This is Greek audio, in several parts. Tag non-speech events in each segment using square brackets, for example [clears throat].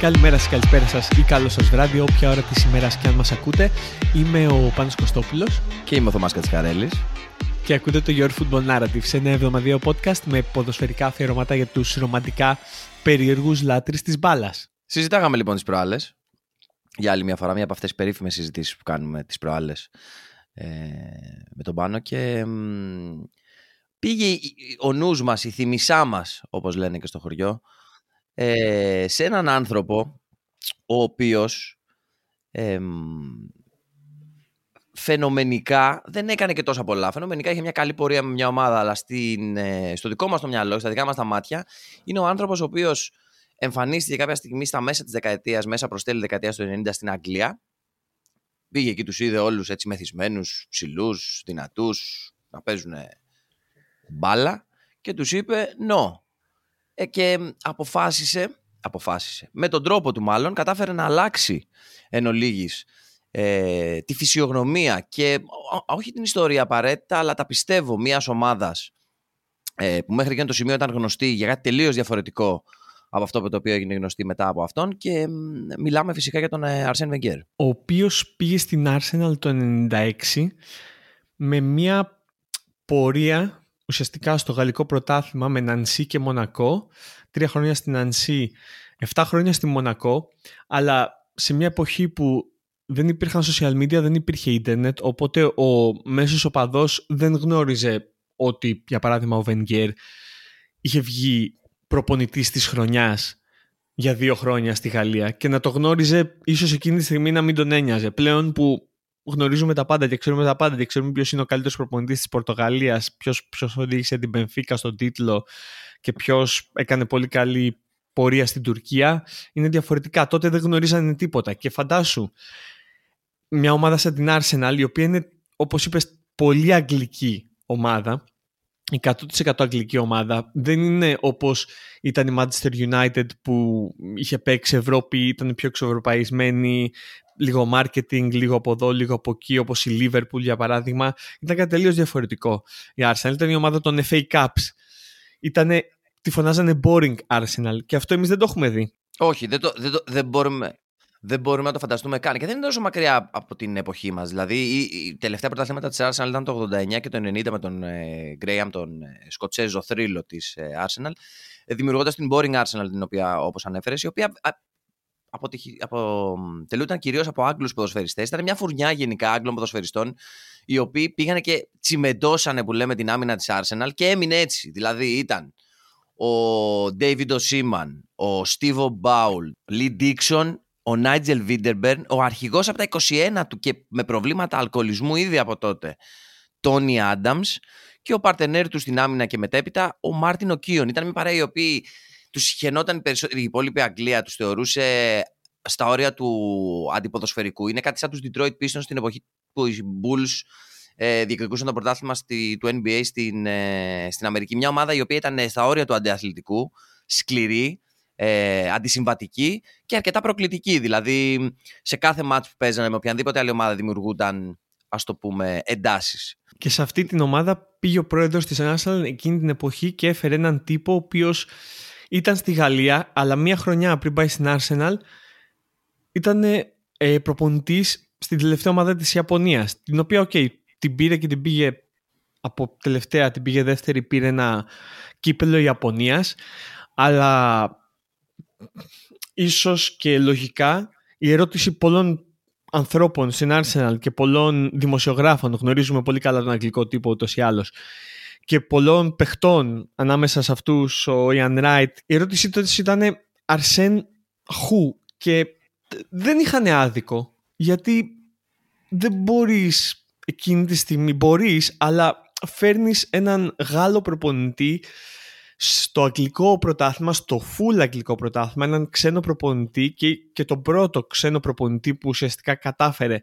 Καλημέρα σας, καλησπέρα σας ή καλό σας βράδυ, όποια ώρα της ημέρας και αν μας ακούτε. Είμαι ο Πάνος Κωστόπουλος. Και είμαι ο Θωμάς Κατσικαρέλης. Και ακούτε το Your Football Narrative, ένα εβδομαδιαίο podcast με ποδοσφαιρικά αφιερώματα για τους ρομαντικά περίεργους λάτρεις της μπάλας. Συζητάγαμε λοιπόν τις προάλλες, για άλλη μια φορά, μια από αυτές τις περίφημες συζητήσεις που κάνουμε τις προάλλες ε, με τον Πάνο και πήγε ο νους μας, η θυμισά μας, όπως λένε και στο χωριό, ε, σε έναν άνθρωπο ο οποίος ε, φαινομενικά δεν έκανε και τόσα πολλά. Φαινομενικά είχε μια καλή πορεία με μια ομάδα, αλλά στην, ε, στο δικό μας το μυαλό, στα δικά μας τα μάτια, είναι ο άνθρωπος ο οποίος εμφανίστηκε κάποια στιγμή στα μέσα της δεκαετίας, μέσα προς τέλη δεκαετίας του 90 στην Αγγλία. Πήγε εκεί, τους είδε όλους έτσι μεθυσμένους, ψηλούς, δυνατούς, να παίζουν μπάλα και τους είπε «No, ε, και αποφάσισε, αποφάσισε, με τον τρόπο του μάλλον, κατάφερε να αλλάξει εν ολίγης, ε, τη φυσιογνωμία και όχι την ιστορία απαραίτητα, αλλά τα πιστεύω μιας ομάδας ε, που μέχρι και το σημείο ήταν γνωστή για κάτι τελείως διαφορετικό από αυτό που το οποίο έγινε γνωστή μετά από αυτόν και μιλάμε φυσικά για τον Αρσέν Βεγγέρ. Ο οποίος πήγε στην Arsenal το 96 με μια πορεία ουσιαστικά στο γαλλικό πρωτάθλημα με Νανσί και Μονακό. Τρία χρόνια στην Νανσί, 7 χρόνια στη Μονακό, αλλά σε μια εποχή που δεν υπήρχαν social media, δεν υπήρχε ίντερνετ, οπότε ο μέσος οπαδός δεν γνώριζε ότι, για παράδειγμα, ο Βενγκέρ είχε βγει προπονητής της χρονιάς για δύο χρόνια στη Γαλλία και να το γνώριζε ίσως εκείνη τη στιγμή να μην τον ένοιαζε. Πλέον που γνωρίζουμε τα πάντα και ξέρουμε τα πάντα και ξέρουμε ποιος είναι ο καλύτερος προπονητής της Πορτογαλίας, ποιος οδήγησε την Πενφύκα στον τίτλο και ποιος έκανε πολύ καλή πορεία στην Τουρκία, είναι διαφορετικά. Τότε δεν γνωρίζανε τίποτα. Και φαντάσου μια ομάδα σαν την Arsenal, η οποία είναι, όπως είπες, πολύ αγγλική ομάδα, 100% αγγλική ομάδα. Δεν είναι όπως ήταν η Manchester United που είχε παίξει Ευρώπη, ήταν πιο εξευρωπαϊσμένη, λίγο marketing, λίγο από εδώ, λίγο από εκεί, όπως η Liverpool για παράδειγμα. Ήταν κάτι τελείως διαφορετικό. Η Arsenal ήταν η ομάδα των FA Cups. Ήτανε, τη φωνάζανε boring Arsenal και αυτό εμείς δεν το έχουμε δει. Όχι, δεν, το, δεν, το, δεν μπορούμε δεν μπορούμε να το φανταστούμε καν. Και δεν είναι τόσο μακριά από την εποχή μας. Δηλαδή, η, τελευταία πρωταθλήματα της Arsenal ήταν το 89 και το 90 με τον ε, Graham, τον ε, Σκοτσέζο θρύλο της ε, Arsenal, ε, δημιουργώντας την Boring Arsenal, την οποία, όπως ανέφερες, η οποία αποτελούνταν κυρίως από Άγγλους ποδοσφαιριστές. Ήταν μια φουρνιά γενικά Άγγλων ποδοσφαιριστών, οι οποίοι πήγανε και τσιμεντώσανε που λέμε την άμυνα της Arsenal και έμεινε έτσι. Δηλαδή ήταν ο David Seaman, ο Steve Bould, Lee Dixon ο Νάιτζελ Γουίντερμπερν, ο αρχηγός από τα 21 του και με προβλήματα αλκοολισμού ήδη από τότε, Τόνι Άνταμς και ο παρτενέρ του στην άμυνα και μετέπειτα, ο Μάρτιν Κίον. Ήταν μια παρέα οι οποίοι τους συχαινόταν περισσότερο, η υπόλοιπη Αγγλία τους θεωρούσε στα όρια του αντιποδοσφαιρικού. Είναι κάτι σαν τους Detroit Pistons στην εποχή που οι Bulls ε, διεκδικούσαν το πρωτάθλημα στη, του NBA στην, ε, στην Αμερική. Μια ομάδα η οποία ήταν στα όρια του αντιαθλητικού, σκληρή, ε, αντισυμβατική και αρκετά προκλητική. Δηλαδή, σε κάθε μάτς που παίζανε με οποιαδήποτε άλλη ομάδα δημιουργούνταν, ας το πούμε, εντάσεις. Και σε αυτή την ομάδα πήγε ο πρόεδρος της Arsenal εκείνη την εποχή και έφερε έναν τύπο ο οποίος ήταν στη Γαλλία, αλλά μία χρονιά πριν πάει στην Arsenal ήταν ε, προπονητής στην τελευταία ομάδα της Ιαπωνίας, την οποία, OK, okay, την πήρε και την πήγε από τελευταία, την πήγε δεύτερη, πήρε ένα κύπελο Ιαπωνίας, αλλά ίσως και λογικά η ερώτηση πολλών ανθρώπων στην Arsenal και πολλών δημοσιογράφων, γνωρίζουμε πολύ καλά τον αγγλικό τύπο ούτως ή άλλως, και πολλών παιχτών ανάμεσα σε αυτούς ο Ian Wright, η ερώτησή τότε ήταν Αρσέν Χου και δεν είχαν άδικο γιατί δεν μπορείς εκείνη τη στιγμή, μπορείς αλλά φέρνεις έναν Γάλλο προπονητή στο αγγλικό πρωτάθλημα, στο full αγγλικό πρωτάθλημα, έναν ξένο προπονητή και, και τον πρώτο ξένο προπονητή που ουσιαστικά κατάφερε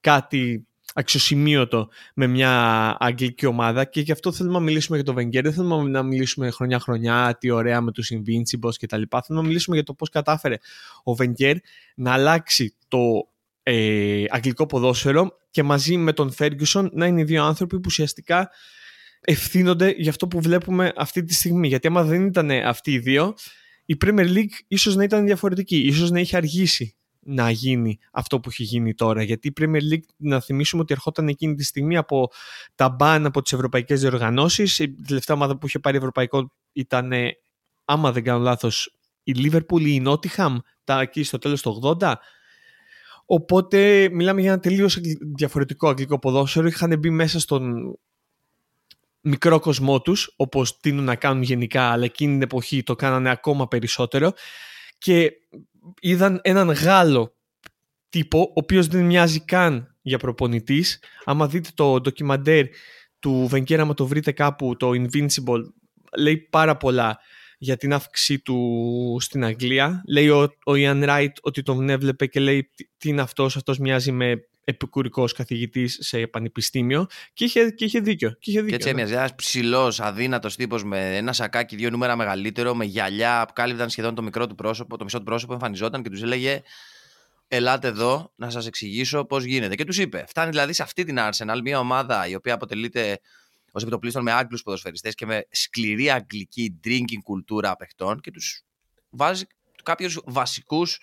κάτι αξιοσημείωτο με μια αγγλική ομάδα και γι' αυτό θέλουμε να μιλήσουμε για το Wenger, δεν θέλουμε να μιλήσουμε χρονιά-χρονιά, τι ωραία με τους Invincibles και τα λοιπά. Θέλουμε να μιλήσουμε για το πώς κατάφερε ο Wenger να αλλάξει το ε, αγγλικό ποδόσφαιρο και μαζί με τον Ferguson να είναι οι δύο άνθρωποι που ουσιαστικά ευθύνονται για αυτό που βλέπουμε αυτή τη στιγμή. Γιατί άμα δεν ήταν αυτοί οι δύο, η Premier League ίσως να ήταν διαφορετική, ίσως να είχε αργήσει να γίνει αυτό που έχει γίνει τώρα. Γιατί η Premier League, να θυμίσουμε ότι ερχόταν εκείνη τη στιγμή από τα μπαν από τις ευρωπαϊκές διοργανώσεις. Η τελευταία ομάδα που είχε πάρει ευρωπαϊκό ήταν, άμα δεν κάνω λάθος, η Liverpool ή η Nottingham, τα εκεί στο τέλος του 80. Οπότε μιλάμε για ένα τελείως διαφορετικό αγγλικό ποδόσφαιρο. Είχαν μπει μέσα στον μικρό κοσμό τους, όπως τείνουν να κάνουν γενικά, αλλά εκείνη την εποχή το κάνανε ακόμα περισσότερο. Και είδαν έναν Γάλλο τύπο, ο οποίος δεν μοιάζει καν για προπονητής. Άμα δείτε το ντοκιμαντέρ του Βενκέρ, άμα το βρείτε κάπου, το Invincible, λέει πάρα πολλά για την αύξησή του στην Αγγλία. Λέει ο, ο Ian Wright ότι τον έβλεπε και λέει τι είναι αυτός, αυτός μοιάζει με επικουρικός καθηγητής σε πανεπιστήμιο και είχε, και είχε δίκιο. Και, είχε δίκιο, και έτσι έμοιαζε ένας ψηλός, αδύνατος τύπος με ένα σακάκι δύο νούμερα μεγαλύτερο, με γυαλιά που κάλυπταν σχεδόν το μικρό του πρόσωπο, το μισό του πρόσωπο, εμφανιζόταν και τους έλεγε Ελάτε εδώ να σας εξηγήσω πώς γίνεται. Και τους είπε: Φτάνει δηλαδή σε αυτή την Arsenal, μια ομάδα η οποία αποτελείται ως επιτοπλίστων με Άγγλους ποδοσφαιριστές και με σκληρή αγγλική drinking κουλτούρα παιχτών και τους βάζει κάποιους βασικούς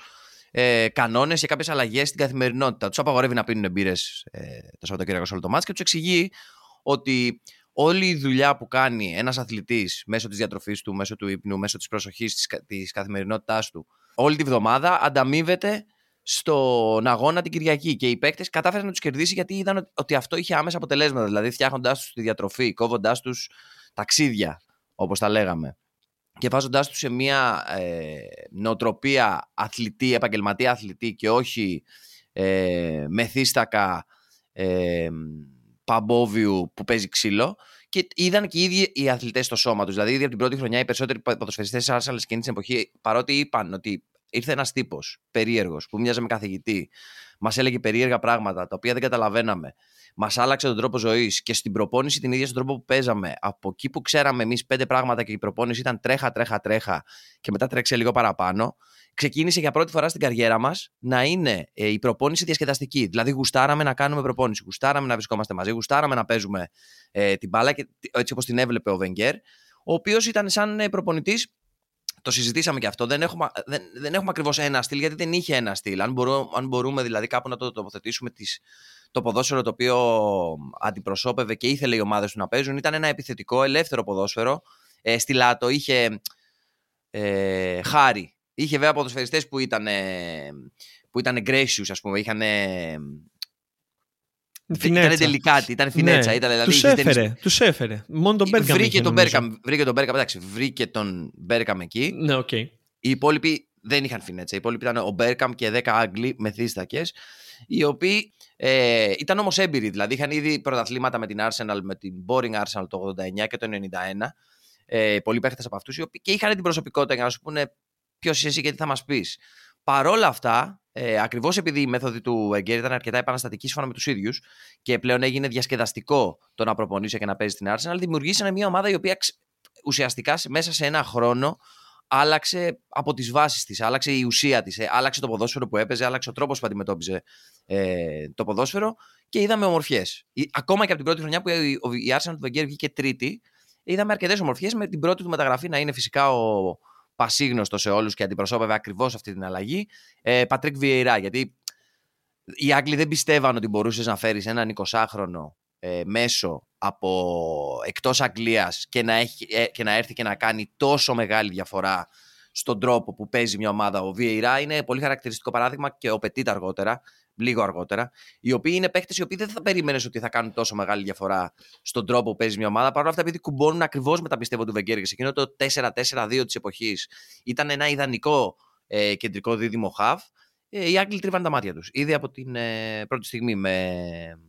ε, κανόνες και κάποιες αλλαγές στην καθημερινότητα. Τους απαγορεύει να πίνουν μπύρες ε, το Σαββατοκύριακο σε όλο το μάτς και τους εξηγεί ότι όλη η δουλειά που κάνει ένας αθλητής μέσω της διατροφής του, μέσω του ύπνου, μέσω της προσοχής της καθημερινότητάς του, όλη τη βδομάδα ανταμείβεται στον αγώνα την Κυριακή. Και οι παίκτες κατάφεραν να τους κερδίσει γιατί είδαν ότι αυτό είχε άμεσα αποτελέσματα. Δηλαδή, φτιάχνοντάς τους τη διατροφή, κόβοντάς τους ταξίδια, όπως τα λέγαμε και βάζοντάς τους σε μια ε, νοοτροπία αθλητή, επαγγελματία αθλητή και όχι ε, μεθύστακα ε, παμπόβιου που παίζει ξύλο και είδαν και οι ίδιοι οι αθλητές στο σώμα τους. Δηλαδή, ήδη από την πρώτη χρονιά οι περισσότεροι ποδοσφαιριστές της Arsenal εκείνη την εποχή, παρότι είπαν ότι ήρθε ένας τύπος περίεργος που μοιάζε με καθηγητή, μας έλεγε περίεργα πράγματα τα οποία δεν καταλαβαίναμε μας άλλαξε τον τρόπο ζωής και στην προπόνηση την ίδια στον τρόπο που παίζαμε. Από εκεί που ξέραμε εμείς πέντε πράγματα και η προπόνηση ήταν τρέχα, τρέχα, τρέχα και μετά τρέξε λίγο παραπάνω, ξεκίνησε για πρώτη φορά στην καριέρα μας να είναι ε, η προπόνηση διασκεδαστική. Δηλαδή, γουστάραμε να κάνουμε προπόνηση, γουστάραμε να βρισκόμαστε μαζί, γουστάραμε να παίζουμε ε, την μπάλα και, έτσι όπως την έβλεπε ο Βενγκέρ, ο οποίος ήταν σαν ε, προπονητής το συζητήσαμε και αυτό. Δεν έχουμε, δεν, δεν έχουμε ακριβώς ένα στυλ, γιατί δεν είχε ένα στυλ. Αν μπορούμε, αν μπορούμε δηλαδή κάπου να το τοποθετήσουμε τις, το ποδόσφαιρο το οποίο αντιπροσώπευε και ήθελε οι ομάδες του να παίζουν, ήταν ένα επιθετικό, ελεύθερο ποδόσφαιρο. Ε, στη Λάτο είχε ε, χάρη. Είχε βέβαια ποδοσφαιριστές που ήταν, που ήταν gracious, ας πούμε. Είχαν ήταν τελικάτι, ήταν φινέτσα. Ναι, ήταν, δηλαδή, τους έφερε, τους έφερε. Μόνο τον Μπέρκαμ βρήκε, τον Μπέρκαμ, βρήκε τον Μπέρκαμ, εντάξει, βρήκε τον Μπέρκαμ εκεί. Ναι, okay. Οι υπόλοιποι δεν είχαν φινέτσα. Οι υπόλοιποι ήταν ο Μπέρκαμ και 10 Άγγλοι μεθύστακες, οι οποίοι ε, ήταν όμως έμπειροι. Δηλαδή είχαν ήδη πρωταθλήματα με την Arsenal, με την Boring Arsenal το 89 και το 91. Ε, πολλοί παίχτες από αυτούς και είχαν την προσωπικότητα για να σου πούνε ποιος είσαι εσύ και τι θα μας πεις. Παρόλα αυτά, ε, ακριβώς επειδή η μέθοδη του Εγκέρ ήταν αρκετά επαναστατική σύμφωνα με τους ίδιους και πλέον έγινε διασκεδαστικό το να προπονήσει και να παίζει στην Arsenal, δημιουργήσανε μια ομάδα η οποία ουσιαστικά μέσα σε ένα χρόνο άλλαξε από τις βάσεις της, άλλαξε η ουσία της, ε, άλλαξε το ποδόσφαιρο που έπαιζε, άλλαξε ο τρόπος που αντιμετώπιζε ε, το ποδόσφαιρο και είδαμε ομορφιές. Ακόμα και από την πρώτη χρονιά που η Arsenal του Wenger βγήκε τρίτη, είδαμε αρκετές ομορφιές με την πρώτη του μεταγραφή να είναι φυσικά ο, πασίγνωστο σε όλους και αντιπροσώπευε ακριβώς αυτή την αλλαγή. Ε, Πατρίκ Βιεϊρά, γιατί οι Άγγλοι δεν πιστεύαν ότι μπορούσες να φέρεις έναν 20χρονο ε, μέσο από εκτός Αγγλίας και να, έχει, ε, και να έρθει και να κάνει τόσο μεγάλη διαφορά στον τρόπο που παίζει μια ομάδα. Ο Βιεϊρά είναι πολύ χαρακτηριστικό παράδειγμα και ο Πετίτ αργότερα λίγο αργότερα, οι οποίοι είναι παίχτε οι οποίοι δεν θα περίμενες ότι θα κάνουν τόσο μεγάλη διαφορά στον τρόπο που παίζει μια ομάδα. Παρ' όλα αυτά, επειδή κουμπώνουν ακριβώς με τα πιστεύω του Βεγγέρ και σε εκείνο το 4-4-2 της εποχής ήταν ένα ιδανικό ε, κεντρικό δίδυμο χαβ, ε, οι Άγγλοι τρίβαν τα μάτια τους. Ήδη από την ε, πρώτη στιγμή με,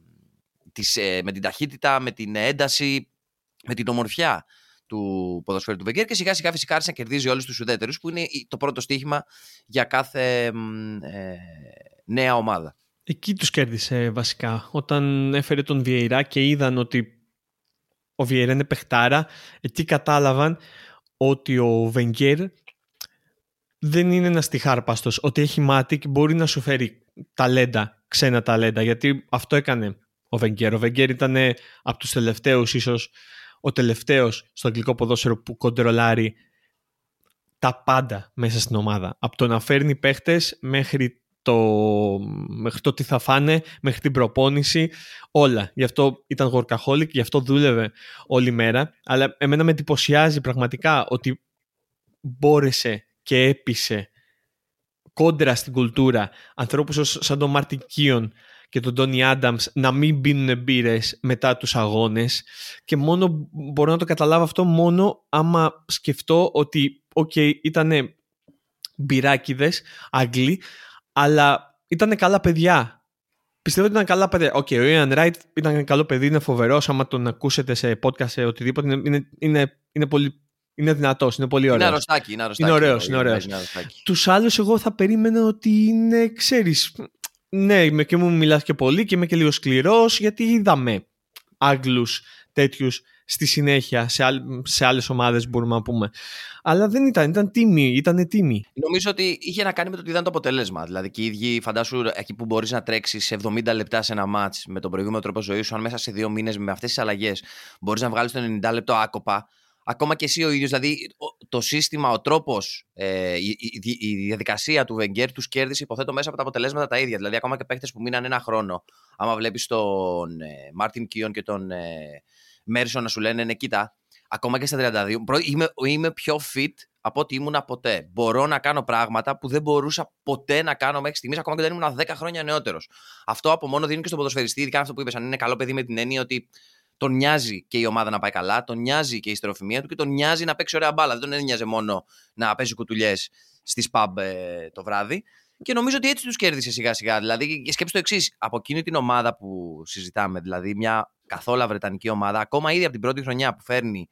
τις, ε, με την ταχύτητα, με την ένταση, με την ομορφιά του ποδοσφαίρου του Βεγγέρ και σιγά σιγά φυσικά άρχισε να κερδίζει όλους τους ουδέτερους, που είναι το πρώτο στίχημα για κάθε ε, νέα ομάδα. Εκεί τους κέρδισε βασικά. Όταν έφερε τον Βιεϊρά και είδαν ότι ο Βιεϊρά είναι παιχτάρα, εκεί κατάλαβαν ότι ο Βενγκέρ δεν είναι ένας τυχάρπαστος, ότι έχει μάτι και μπορεί να σου φέρει ταλέντα, ξένα ταλέντα, γιατί αυτό έκανε ο Βενγκέρ. Ο Βενγκέρ ήταν από τους τελευταίους, ίσως ο τελευταίος στο αγγλικό ποδόσφαιρο που κοντρολάρει τα πάντα μέσα στην ομάδα. Από το να φέρνει παίχτες μέχρι το, μέχρι το τι θα φάνε, μέχρι την προπόνηση, όλα. Γι' αυτό ήταν workaholic, γι' αυτό δούλευε όλη μέρα. Αλλά εμένα με εντυπωσιάζει πραγματικά ότι μπόρεσε και έπεισε κόντρα στην κουλτούρα ανθρώπους σαν τον Μάρτιν Κίον και τον Τόνι Άνταμς να μην πίνουν μπύρες μετά τους αγώνες και μόνο μπορώ να το καταλάβω αυτό μόνο άμα σκεφτώ ότι OK, okay, ήταν μπυράκιδες Άγγλοι αλλά ήταν καλά παιδιά. Πιστεύω ότι ήταν καλά παιδιά. OK, okay, ο Ian Wright ήταν καλό παιδί, είναι φοβερός. Άμα τον ακούσετε σε podcast, σε οτιδήποτε, είναι, είναι, είναι, πολύ είναι δυνατός, είναι πολύ ωραίος. Είναι αρρωστάκι. Είναι, είναι ωραίος. Είναι ωραίος. Τους άλλους, εγώ θα περίμενα ότι είναι, ξέρεις. Ναι, και μου μιλάς και πολύ και είμαι και λίγο σκληρός, γιατί είδαμε Άγγλους τέτοιους στη συνέχεια σε, άλλ, σε άλλες ομάδες μπορούμε να πούμε. Αλλά δεν ήταν, ήταν τίμη, ήταν τίμη. Νομίζω ότι είχε να κάνει με το ότι ήταν το αποτέλεσμα. Δηλαδή και οι ίδιοι φαντάσου εκεί που μπορείς να τρέξεις 70 λεπτά σε ένα μάτς με τον προηγούμενο τρόπο ζωής σου, αν μέσα σε δύο μήνες με αυτές τις αλλαγές μπορείς να βγάλεις το 90 λεπτό άκοπα, ακόμα και εσύ ο ίδιος, δηλαδή το σύστημα, ο τρόπος, ε, η, η, η, διαδικασία του Βεγγέρ τους κέρδισε υποθέτω μέσα από τα αποτελέσματα τα ίδια. Δηλαδή ακόμα και παίχτες που μείναν ένα χρόνο, άμα βλέπεις τον ε, Μάρτιν Κίον και τον ε, Μέρισον να σου λένε ναι, κοίτα, ακόμα και στα 32, είμαι, είμαι πιο fit από ό,τι ήμουν ποτέ. Μπορώ να κάνω πράγματα που δεν μπορούσα ποτέ να κάνω μέχρι στιγμής, ακόμα και δεν ήμουν 10 χρόνια νεότερος. Αυτό από μόνο δίνει και στον ποδοσφαιριστή, ειδικά αυτό που είπες, αν είναι καλό παιδί με την έννοια ότι τον νοιάζει και η ομάδα να πάει καλά, τον νοιάζει και η στεροφημία του και τον νοιάζει να παίξει ωραία μπάλα. Δεν τον νοιάζει μόνο να παίζει κουτουλιές στις pub ε, το βράδυ. Και νομίζω ότι έτσι τους κέρδισε σιγά σιγά. Δηλαδή, σκέψτε το εξής: Από εκείνη την ομάδα που συζητάμε, δηλαδή μια καθόλου βρετανική ομάδα, ακόμα ήδη από την πρώτη χρονιά που φέρνει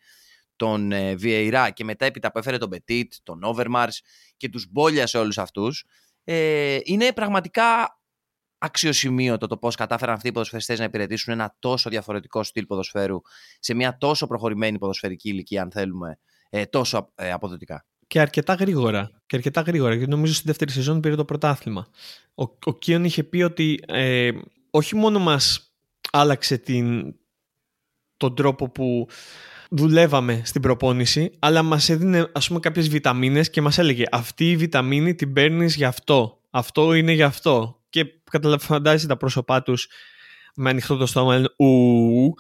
τον ε, Βιεϊρά και μετά έπειτα που έφερε τον Πετίτ, τον Overmars και τους μπόλιασε όλους αυτούς, ε, είναι πραγματικά αξιοσημείωτο το πώς κατάφεραν αυτοί οι ποδοσφαιριστές να υπηρετήσουν ένα τόσο διαφορετικό στυλ ποδοσφαίρου σε μια τόσο προχωρημένη ποδοσφαιρική ηλικία, αν θέλουμε, ε, τόσο ε, αποδοτικά. Και αρκετά γρήγορα. Και αρκετά γρήγορα. Γιατί νομίζω στη δεύτερη σεζόν πήρε το πρωτάθλημα. Ο, ο Κίον είχε πει ότι ε, όχι μόνο μας άλλαξε την, τον τρόπο που δουλεύαμε στην προπόνηση, αλλά μας έδινε ας πούμε κάποιες βιταμίνες και μας έλεγε αυτή η βιταμίνη την παίρνεις για αυτό, αυτό είναι για αυτό. Και καταλαβαίνετε τα πρόσωπά τους με ανοιχτό το στόμα, λένε ου,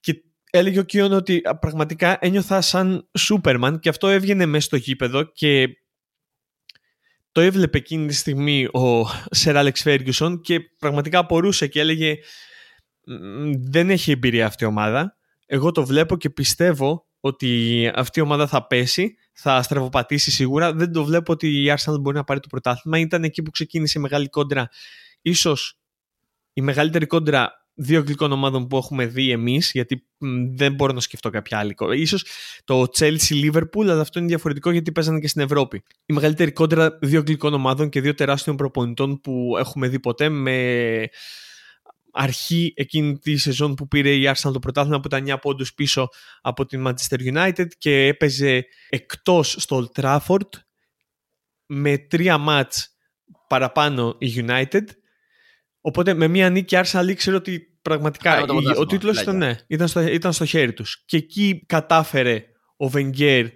και έλεγε ο Κιόν ότι πραγματικά ένιωθα σαν Σούπερμαν και αυτό έβγαινε μέσα στο γήπεδο και το έβλεπε εκείνη τη στιγμή ο Σερ Άλεξ Φέργιουσον και πραγματικά απορούσε και έλεγε δεν έχει εμπειρία αυτή η ομάδα. Εγώ το βλέπω και πιστεύω ότι αυτή η ομάδα θα πέσει, θα στραβοπατήσει σίγουρα. Δεν το βλέπω ότι η Arsenal μπορεί να πάρει το πρωτάθλημα. Ήταν εκεί που ξεκίνησε η μεγάλη κόντρα. Ίσως η μεγαλύτερη κόντρα δύο αγγλικών ομάδων που έχουμε δει εμείς, γιατί δεν μπορώ να σκεφτώ κάποια άλλη κόντρα. Ίσως το Chelsea-Liverpool, αλλά αυτό είναι διαφορετικό γιατί παίζανε και στην Ευρώπη. Η μεγαλύτερη κόντρα δύο αγγλικών ομάδων και δύο τεράστιων προπονητών που έχουμε δει ποτέ με αρχή εκείνη τη σεζόν που πήρε η Arsenal το πρωτάθλημα που ήταν 9 πόντους πίσω από την Manchester United και έπαιζε εκτός στο Old Trafford με τρία μάτς παραπάνω η United. Οπότε με μία νίκη η Arsenal ήξερε ότι πραγματικά ο τίτλος ήταν, ναι, ήταν, στο, ήταν στο χέρι τους. Και εκεί κατάφερε ο Wenger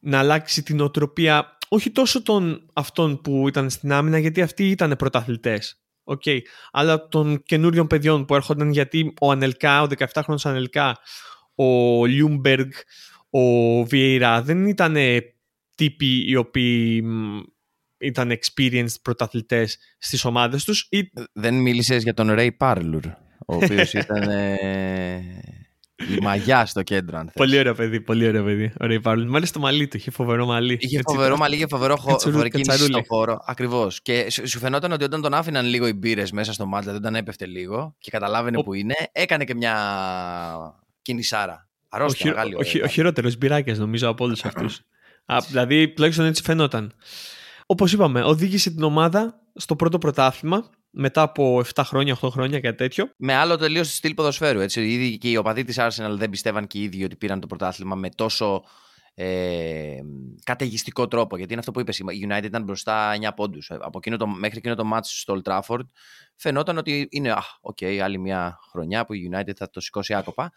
να αλλάξει την οτροπία όχι τόσο των αυτών που ήταν στην άμυνα γιατί αυτοί ήταν πρωταθλητές Okay. Αλλά των καινούριων παιδιών που έρχονταν γιατί ο Ανελκά, ο 17χρονος Ανελκά, ο Λιούμπεργκ, ο Βιέιρα δεν ήταν τύποι οι οποίοι ήταν experienced πρωταθλητές στις ομάδες τους. Δεν μίλησες για τον Ray Parlour, ο οποίος [laughs] ήταν η μαγιά στο κέντρο, αν θες. Πολύ ωραίο παιδί, πολύ ωραίο παιδί. Ray Parlour. Μ' άρεσε το μαλλί του, είχε φοβερό μαλλί. Είχε Έτσι, φοβερό μαλλί, είχε φοβερό φοβερή κίνηση στο χώρο. Ακριβώς. Και σου φαινόταν ότι όταν τον άφηναν λίγο οι μπύρες μέσα στο μάτια, δεν τον έπεφτε λίγο και καταλάβαινε ο... που είναι, έκανε και μια κινησάρα. Αρρώστια, ο, μεγάλη. Ο, ο, ο χειρότερος μπυράκιας νομίζω από όλους αυτούς. [clears throat] δηλαδή, τουλάχιστον έτσι φαινόταν. Όπως είπαμε, οδήγησε την ομάδα στο πρώτο πρωτάθλημα μετά από 7 χρόνια, 8 χρόνια, κάτι τέτοιο. Με άλλο τελείως στυλ ποδοσφαίρου. Έτσι. Ήδη και οι οπαδοί της Arsenal δεν πιστεύαν και οι ίδιοι ότι πήραν το πρωτάθλημα με τόσο ε, καταιγιστικό τρόπο. Γιατί είναι αυτό που είπες, η United ήταν μπροστά 9 πόντους. Ε, από εκείνο το, μέχρι εκείνο το match στο Old Trafford φαινόταν ότι είναι, OK, okay, άλλη μια χρονιά που η United θα το σηκώσει άκοπα.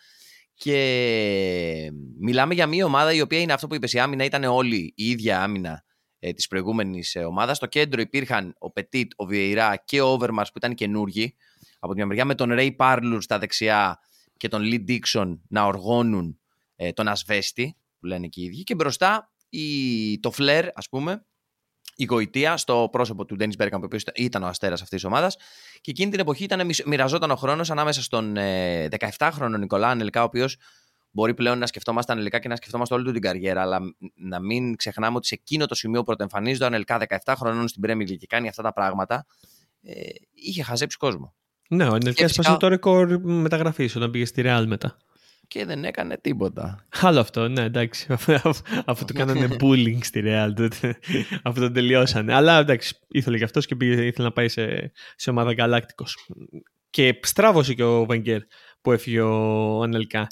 Και μιλάμε για μια ομάδα η οποία είναι αυτό που είπες. Η άμυνα ήταν όλη η ίδια άμυνα ε, της προηγούμενης ε, ομάδας. Στο κέντρο υπήρχαν ο Πετίτ, ο Βιεϊρά και ο Όβερμαρς που ήταν καινούργοι. Από τη μια μεριά με τον Ρέι Πάρλουρ στα δεξιά και τον Λι Ντίξον να οργώνουν ε, τον Ασβέστη, που λένε και οι ίδιοι. Και μπροστά η, το Φλερ, ας πούμε, η γοητεία στο πρόσωπο του Ντένι Μπέρκαμ, ο οποίος ήταν ο αστέρας αυτής της ομάδας. Και εκείνη την εποχή ήταν, μοιραζόταν ο χρόνος ανάμεσα στον ε, 17χρονο Νικολά Ανελικά, ο οποίος μπορεί πλέον να σκεφτόμαστε ανελικά και να σκεφτόμαστε όλη του την καριέρα, αλλά να μην ξεχνάμε ότι σε εκείνο το σημείο που πρωτοεμφανίζεται ο Ανελικά 17 χρονών στην Premier και κάνει αυτά τα πράγματα, ε, είχε χαζέψει κόσμο. Ναι, ο Ανελικά έσπασε το ρεκόρ μεταγραφής όταν πήγε στη Real μετά και δεν έκανε τίποτα. Άλλο αυτό, ναι, εντάξει. [laughs] Αφού του κάνανε [laughs] bullying στη Real, τότε, αφού τον τελειώσανε. Αλλά εντάξει, ήθελε και αυτός και πήγε, ήθελε να πάει σε, σε ομάδα Γαλάκτικος. Και στράβωσε και ο Βαγγέρ που έφυγε ο Ανελικά.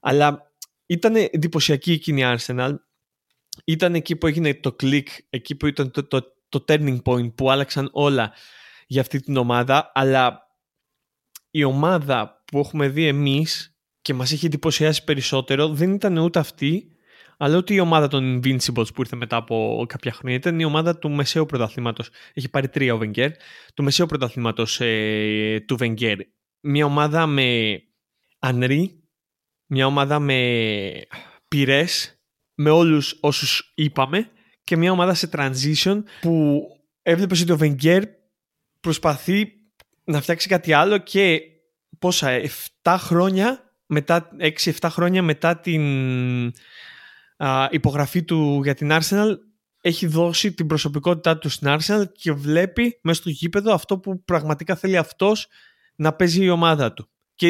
Αλλά ήταν εντυπωσιακή εκείνη η Arsenal. Ήταν εκεί που έγινε το κλικ, εκεί που ήταν το, το, το turning point που άλλαξαν όλα για αυτή την ομάδα. Αλλά η ομάδα που έχουμε δει εμείς και μας έχει εντυπωσιάσει περισσότερο δεν ήταν ούτε αυτή αλλά ούτε η ομάδα των Invincibles που ήρθε μετά από κάποια χρόνια. Ήταν η ομάδα του μεσαίου πρωταθλήματος. Έχει πάρει τρία ο Βενγκέρ. Του μεσαίου πρωταθλήματος ε, του Βενγκέρ. Μια ομάδα με Ανρί, μια ομάδα με πυρές, με όλους όσους είπαμε και μια ομάδα σε transition που έβλεπες ότι ο Βενγκέρ προσπαθεί να φτιάξει κάτι άλλο και πόσα, 7 χρόνια μετά 6-7 χρόνια μετά την υπογραφή του για την Arsenal έχει δώσει την προσωπικότητά του στην Arsenal και βλέπει μέσα στο γήπεδο αυτό που πραγματικά θέλει αυτός να παίζει η ομάδα του. Και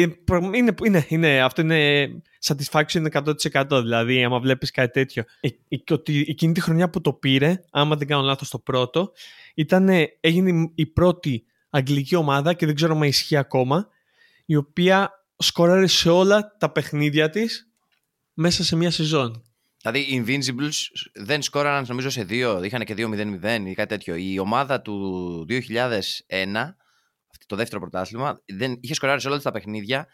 είναι, είναι, είναι, αυτό είναι satisfaction 100% δηλαδή άμα βλέπεις κάτι τέτοιο. Ε, ότι εκείνη τη χρονιά που το πήρε, άμα δεν κάνω λάθος το πρώτο, ήταν, έγινε η πρώτη αγγλική ομάδα και δεν ξέρω αν ισχύει ακόμα, η οποία σκόραρε σε όλα τα παιχνίδια της μέσα σε μια σεζόν. Δηλαδή οι Invincibles δεν σκόραραν νομίζω σε δύο, είχαν και 2-0-0 ή κάτι τέτοιο. Η ομάδα του 2001, το δεύτερο πρωτάθλημα, δεν, είχε σκοράρει σε όλα τα παιχνίδια.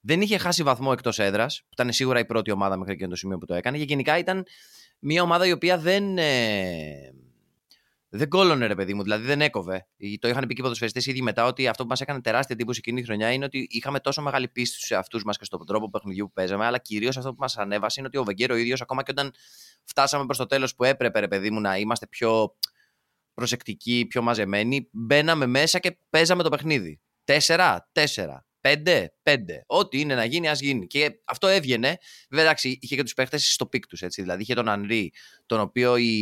Δεν είχε χάσει βαθμό εκτός έδρας, που ήταν σίγουρα η πρώτη ομάδα μέχρι και το σημείο που το έκανε. Και γενικά ήταν μια ομάδα η οποία δεν, ε, δεν κόλωνε ρε παιδί μου, δηλαδή δεν έκοβε. Το είχαν πει και οι ποδοσφαιριστές ήδη μετά ότι αυτό που μας έκανε τεράστια εντύπωση εκείνη τη χρονιά είναι ότι είχαμε τόσο μεγάλη πίστη σε αυτού μας και στον τρόπο παιχνιδιού που παίζαμε, αλλά κυρίως αυτό που μας ανέβασε είναι ότι ο Βεγγέρο ο ίδιος, ακόμα και όταν φτάσαμε προς το τέλος που έπρεπε, ρε παιδί μου, να είμαστε πιο προσεκτικοί, πιο μαζεμένοι, μπαίναμε μέσα και παίζαμε το παιχνίδι. Τέσσερα, τέσσερα. Πέντε, πέντε. Ό,τι είναι να γίνει, ας γίνει. Και αυτό έβγαινε. Βέβαια, εντάξει, είχε και τους παίχτες στο peak τους. Δηλαδή, είχε τον Ανρί, τον οποίο η...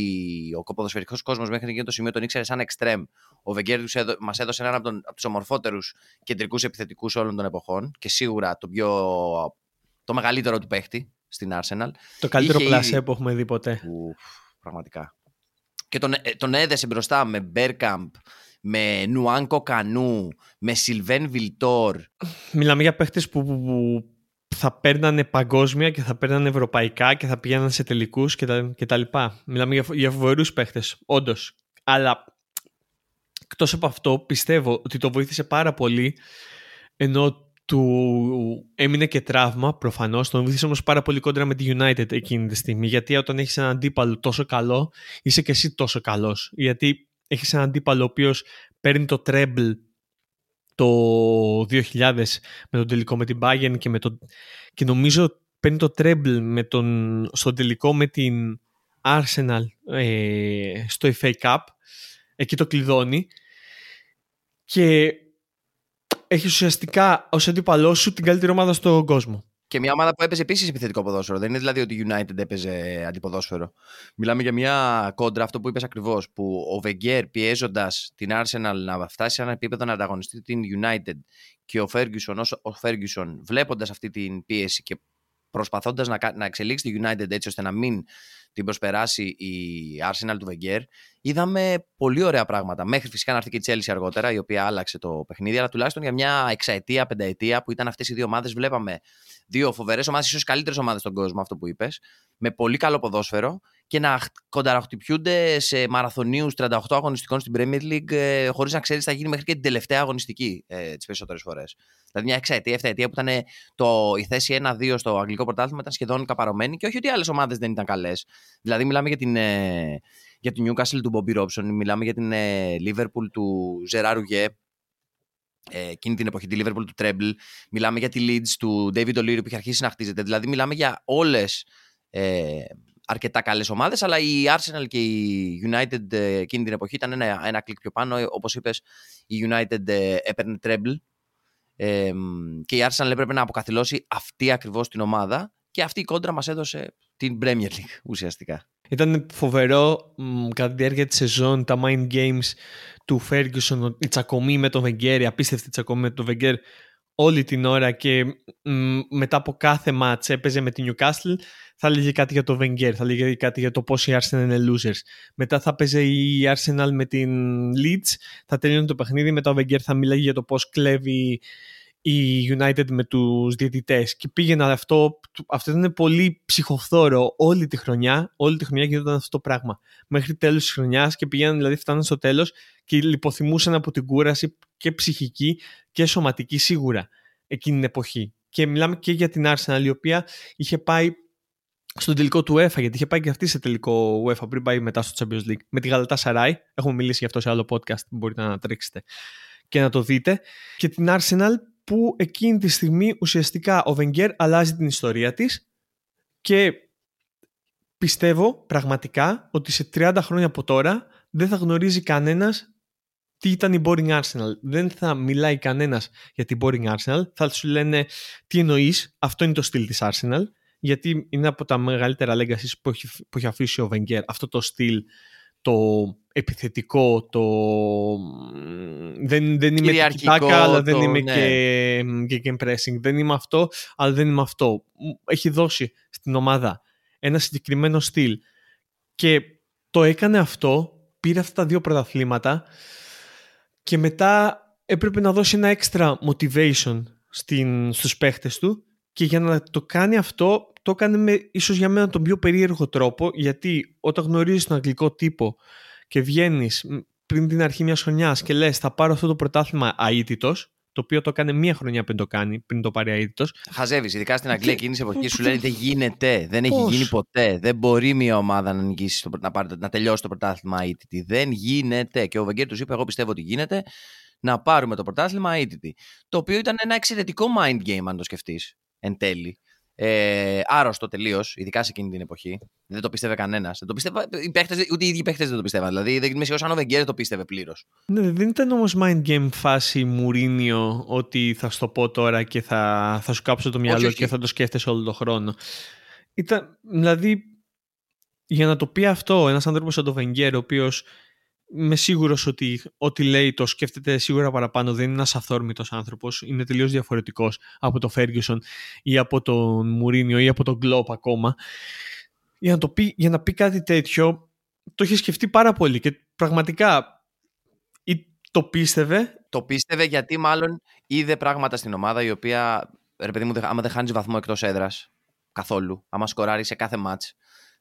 ο ποδοσφαιρικός κόσμος μέχρι εκείνο το σημείο τον ήξερε σαν εξτρέμ. Ο Βενγκέρ μας έδωσε έναν από, από τους ομορφότερους κεντρικούς επιθετικούς όλων των εποχών και σίγουρα το, πιο... το μεγαλύτερο του παίχτη στην Arsenal. Το καλύτερο είχε πλασέ που έχουμε δει ποτέ. πραγματικά. Και τον, ε, τον έδεσε μπροστά με Μπέρκαμπ, με Νουάνκο Κανού, με Σιλβέν Βιλτόρ. Μιλάμε για παίχτες που, που, θα παίρνανε παγκόσμια και θα παίρνανε ευρωπαϊκά και θα πηγαίναν σε τελικούς και τα, και τα λοιπά. Μιλάμε για, για φοβερούς παίχτες, όντως. Αλλά εκτός από αυτό πιστεύω ότι το βοήθησε πάρα πολύ ενώ του έμεινε και τραύμα προφανώς, τον βοήθησε όμως πάρα πολύ κόντρα με τη United εκείνη τη στιγμή γιατί όταν έχεις έναν αντίπαλο τόσο καλό είσαι και εσύ τόσο καλός. Γιατί έχεις έναν αντίπαλο ο οποίος παίρνει το treble το 2000 με τον τελικό με την Bayern και, με το, και νομίζω παίρνει το treble με τον, στο τελικό με την Arsenal ε, στο FA Cup. Εκεί το κλειδώνει. Και έχει ουσιαστικά ως αντίπαλός σου την καλύτερη ομάδα στον κόσμο. Και μια ομάδα που έπαιζε επίσης επιθετικό ποδόσφαιρο. Δεν είναι δηλαδή ότι η United έπαιζε αντιποδόσφαιρο. Μιλάμε για μια κόντρα, αυτό που είπες ακριβώς, που ο Βεγγέρ πιέζοντας την Arsenal να φτάσει σε ένα επίπεδο να ανταγωνιστεί την United και ο Ferguson, ο Ferguson βλέποντας αυτή την πίεση και προσπαθώντας να, να εξελίξει τη United έτσι ώστε να μην την προσπεράσει η Arsenal του Wenger, είδαμε πολύ ωραία πράγματα. Μέχρι φυσικά να έρθει και η Chelsea αργότερα, η οποία άλλαξε το παιχνίδι, αλλά τουλάχιστον για μια εξαετία, πενταετία που ήταν αυτές οι δύο ομάδες, βλέπαμε δύο φοβερές ομάδες, ίσως καλύτερες ομάδες στον κόσμο, αυτό που είπες, με πολύ καλό ποδόσφαιρο και να κονταραχτυπιούνται σε μαραθωνίους 38 αγωνιστικών στην Premier League ε, χωρίς να ξέρεις θα γίνει μέχρι και την τελευταία αγωνιστική ε, τις περισσότερες φορές. Δηλαδή μια εξαετία, εφταετία που ήταν το, η θέση 1-2 στο αγγλικό πρωτάθλημα ήταν σχεδόν καπαρωμένη και όχι ότι άλλες ομάδες δεν ήταν καλές. Δηλαδή μιλάμε για την, ε, για την Newcastle του Bobby Robson, μιλάμε για την ε, Liverpool του Gerard Rouget, ε, εκείνη την εποχή, τη Liverpool του Treble. Μιλάμε για τη Leeds του David O'Leary που είχε αρχίσει να χτίζεται. Δηλαδή, μιλάμε για όλες ε, αρκετά καλές ομάδες, αλλά η Arsenal και η United ε, εκείνη την εποχή ήταν ένα, ένα κλικ πιο πάνω. Όπως είπες, η United ε, έπαιρνε Treble. Ε, και η Arsenal έπρεπε να αποκαθιλώσει αυτή ακριβώς την ομάδα και αυτή η κόντρα μας έδωσε την Premier League ουσιαστικά. Ήταν φοβερό μ, κατά τη διάρκεια της σεζόν τα mind games του Ferguson, η τσακωμή με τον Wenger, η απίστευτη τσακωμή με τον Wenger όλη την ώρα και μ, μετά από κάθε μάτς έπαιζε με την Newcastle θα έλεγε κάτι για το Wenger, θα έλεγε κάτι για το πώς η Arsenal είναι losers. Μετά θα παίζει η Arsenal με την Leeds, θα τελειώνει το παιχνίδι, μετά ο Wenger θα μιλάει για το πώς κλέβει η United με τους διαιτητές και πήγαινε αυτό, αυτό ήταν πολύ ψυχοφθόρο όλη τη χρονιά, όλη τη χρονιά γινόταν αυτό το πράγμα. Μέχρι τέλος της χρονιάς και πήγαιναν δηλαδή φτάναν στο τέλος και λιποθυμούσαν από την κούραση και ψυχική και σωματική σίγουρα εκείνη την εποχή. Και μιλάμε και για την Arsenal η οποία είχε πάει στον τελικό του UEFA, γιατί είχε πάει και αυτή σε τελικό UEFA πριν πάει μετά στο Champions League. Με τη Γαλατά Σαράι, έχουμε μιλήσει γι' αυτό σε άλλο podcast που μπορείτε να τρέξετε και να το δείτε. Και την Arsenal που εκείνη τη στιγμή ουσιαστικά ο Βενγκέρ αλλάζει την ιστορία της και πιστεύω πραγματικά ότι σε 30 χρόνια από τώρα δεν θα γνωρίζει κανένας τι ήταν η Boring Arsenal. Δεν θα μιλάει κανένας για την Boring Arsenal. Θα σου λένε τι εννοείς, αυτό είναι το στυλ της Arsenal. Γιατί είναι από τα μεγαλύτερα legacies που έχει, που έχει αφήσει ο Wenger. Αυτό το στυλ το επιθετικό, το... Δεν, δεν είμαι τάκα, αλλά δεν είμαι ναι. και, και pressing. Δεν είμαι αυτό, αλλά δεν είμαι αυτό. Έχει δώσει στην ομάδα ένα συγκεκριμένο στυλ και το έκανε αυτό, πήρε αυτά τα δύο πρωταθλήματα και μετά έπρεπε να δώσει ένα extra motivation στην, στους παίχτες του και για να το κάνει αυτό το έκανε με ίσως για μένα τον πιο περίεργο τρόπο γιατί όταν γνωρίζεις τον αγγλικό τύπο και βγαίνεις πριν την αρχή μιας χρονιάς και λες: Θα πάρω αυτό το πρωτάθλημα αίτητος, το οποίο το έκανε μία χρονιά πριν το κάνει, πριν το πάρει αίτητος. Χαζεύεις, ειδικά στην Αγγλία εκείνης την εποχής σου λένε Δεν γίνεται, δεν έχει γίνει ποτέ. Δεν μπορεί μια ομάδα να, νικήσει, να, πάρει, να τελειώσει το πρωτάθλημα αίτητη. Δεν γίνεται. Και ο Βεγγέρ τους είπε: Εγώ πιστεύω ότι γίνεται να πάρουμε το πρωτάθλημα αίτητη. Το οποίο ήταν ένα εξαιρετικό mind game, αν το σκεφτείς εν τέλει. Ε, άρρωστο τελείως, ειδικά σε εκείνη την εποχή. Δεν το πίστευε κανένας. ούτε οι ίδιοι παίχτες δεν το πίστευαν. Δηλαδή δεν είμαι σίγουρος αν ο Βεγγέρ το πίστευε πλήρως. Ναι, δεν ήταν όμως mind game φάση Μουρίνιο ότι θα σου το πω τώρα και θα, θα σου κάψω το μυαλό και θα το σκέφτεσαι όλο τον χρόνο. Ήταν, δηλαδή, για να το πει αυτό ένας άνθρωπος σαν τον Βεγγέρ, ο οποίος είμαι σίγουρος ότι ό,τι λέει το σκέφτεται σίγουρα παραπάνω. Δεν είναι ένας αθόρμητος άνθρωπος. Είναι τελείως διαφορετικός από τον Φέργιουσον ή από τον Μουρίνιο ή από τον Γκλόπ ακόμα. Για να, το πει, για να πει κάτι τέτοιο, το έχει σκεφτεί πάρα πολύ και πραγματικά ή το πίστευε. Το πίστευε γιατί μάλλον είδε πράγματα στην ομάδα η οποία, ρε παιδί μου, άμα δεν χάνεις βαθμό εκτός έδρας καθόλου, άμα σκοράρεις σε κάθε μάτς,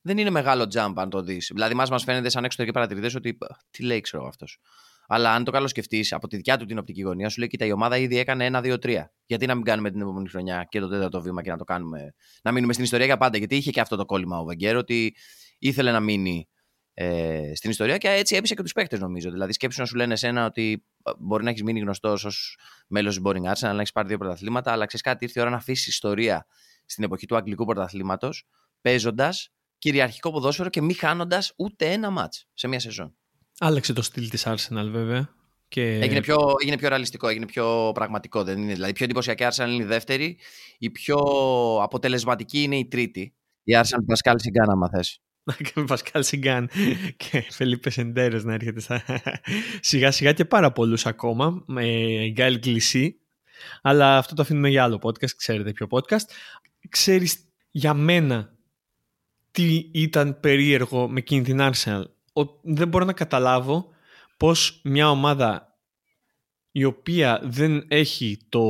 δεν είναι μεγάλο jump αν το δεις. Δηλαδή, μα μας φαίνεται σαν εξωτερικοί παρατηρητές ότι τι λέει, ξέρω αυτός. Αλλά αν το καλό σκεφτεί από τη δικιά του την οπτική γωνία, σου λέει: Κοίτα, η ομάδα ήδη έκανε 1-2-3. Γιατί να μην κάνουμε την επόμενη χρονιά και το τέταρτο βήμα και να το κάνουμε. Να μείνουμε στην ιστορία για πάντα. Γιατί είχε και αυτό το κόλλημα ο Βεγγέρ, ότι ήθελε να μείνει ε, στην ιστορία και έτσι έπεισε και τους παίχτες, νομίζω. Δηλαδή, σκέψου να σου λένε εσένα ότι μπορεί να έχεις μείνει γνωστός ως μέλος της Boring Arts, να έχεις πάρει δύο πρωταθλήματα, αλλά ξέρεις κάτι, ήρθε η ώρα να αφήσεις ιστορία στην εποχή του Αγγλικού πρωταθλήματος, παίζοντας κυριαρχικό ποδόσφαιρο και μη χάνοντας ούτε ένα μάτς σε μια σεζόν. Άλλαξε το στυλ της Arsenal βέβαια. Και... Έγινε, πιο, έγινε πιο ρεαλιστικό, έγινε πιο πραγματικό. Δεν είναι, δηλαδή, η πιο εντυπωσιακή Arsenal είναι η δεύτερη, η πιο αποτελεσματική είναι η τρίτη. Η Arsenal Πασκάλ Σιγκάν, άμα θες. [laughs] Πασκάλ Σιγκάν και Φελίπε Σεντέρε να έρχεται σιγά σιγά και πάρα πολλούς ακόμα με Γκάιλ Κλεισί αλλά αυτό το αφήνουμε για άλλο podcast ξέρετε ποιο podcast ξέρεις για μένα τι ήταν περίεργο με εκείνη την Arsenal. Ο, δεν μπορώ να καταλάβω πώς μια ομάδα η οποία δεν έχει το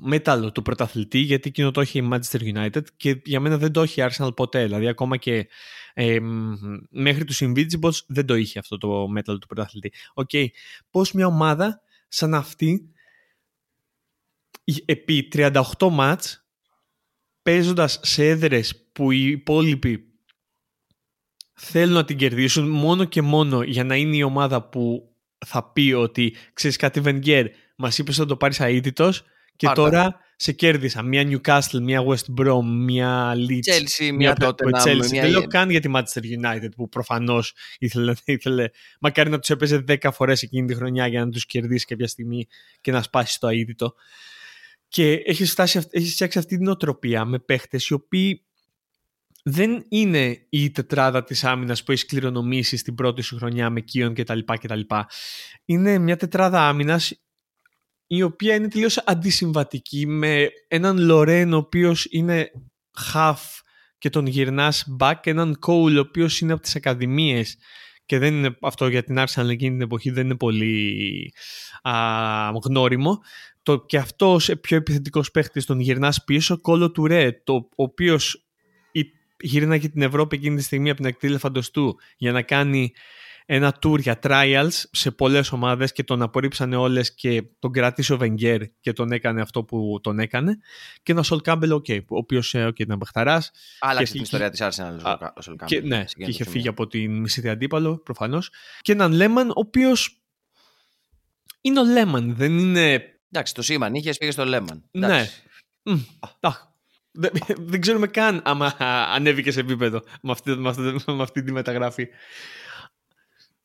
μέταλλο του πρωταθλητή γιατί εκείνο το έχει η Manchester United και για μένα δεν το έχει η Arsenal ποτέ δηλαδή ακόμα και ε, μέχρι τους Invincibles δεν το είχε αυτό το μέταλλο του πρωταθλητή OK, okay. πως μια ομάδα σαν αυτή επί 38 ματς παίζοντας σε έδρες που οι υπόλοιποι θέλουν να την κερδίσουν μόνο και μόνο για να είναι η ομάδα που θα πει ότι ξέρεις κάτι, Βενγκέρ, μας είπες ότι το πάρεις αίτητος και τώρα σε κέρδισα. Μια Newcastle, μια West Brom, μια Leeds, Chelsea, μια Tottenham. Chelsea. Μια... Δεν λέω καν για τη Manchester United που προφανώς ήθελε, [laughs] ήθελε, μακάρι να τους έπαιζε 10 φορές εκείνη τη χρονιά για να τους κερδίσει κάποια στιγμή και να σπάσει το αίτητο. Και έχεις φτιάξει αυτή την οτροπία με παίχτες οι οποίοι δεν είναι η τετράδα της άμυνας που έχεις κληρονομήσει στην πρώτη σου χρονιά με Κίον κτλ. κτλ. Είναι μια τετράδα άμυνας η οποία είναι τελείως αντισυμβατική με έναν Λορέν ο οποίος είναι half και τον γυρνάς back έναν Cole ο οποίος είναι από τις ακαδημίες και δεν είναι αυτό για την Arsenal εκείνη την εποχή δεν είναι πολύ α, γνώριμο το, και αυτός πιο επιθετικός παίχτης τον γυρνάς πίσω Κόλο Τουρέ το, ο οποίος γύρναγε την Ευρώπη εκείνη τη στιγμή από την ακτή Λεφαντοστού για να κάνει ένα tour για trials σε πολλές ομάδες και τον απορρίψανε όλες και τον κράτησε ο Βενγκέρ και τον έκανε αυτό που τον έκανε και ένα Σολ Κάμπελ, okay, ο οποίος okay, ήταν παιχταράς. Άλλαξε την ιστορία της Arsenal ο Σολ Κάμπελ. Ναι, και είχε φύγει από την μισητή αντίπαλο προφανώς. Και έναν Λέμαν ο οποίος είναι ο Λέμαν, δεν είναι... Εντάξει, το Σίμαν είχε πήγε στο Λέμαν. Ναι. Δεν, δεν ξέρουμε καν άμα ανέβηκε σε επίπεδο με αυτή, με αυτή, με αυτή τη μεταγραφή.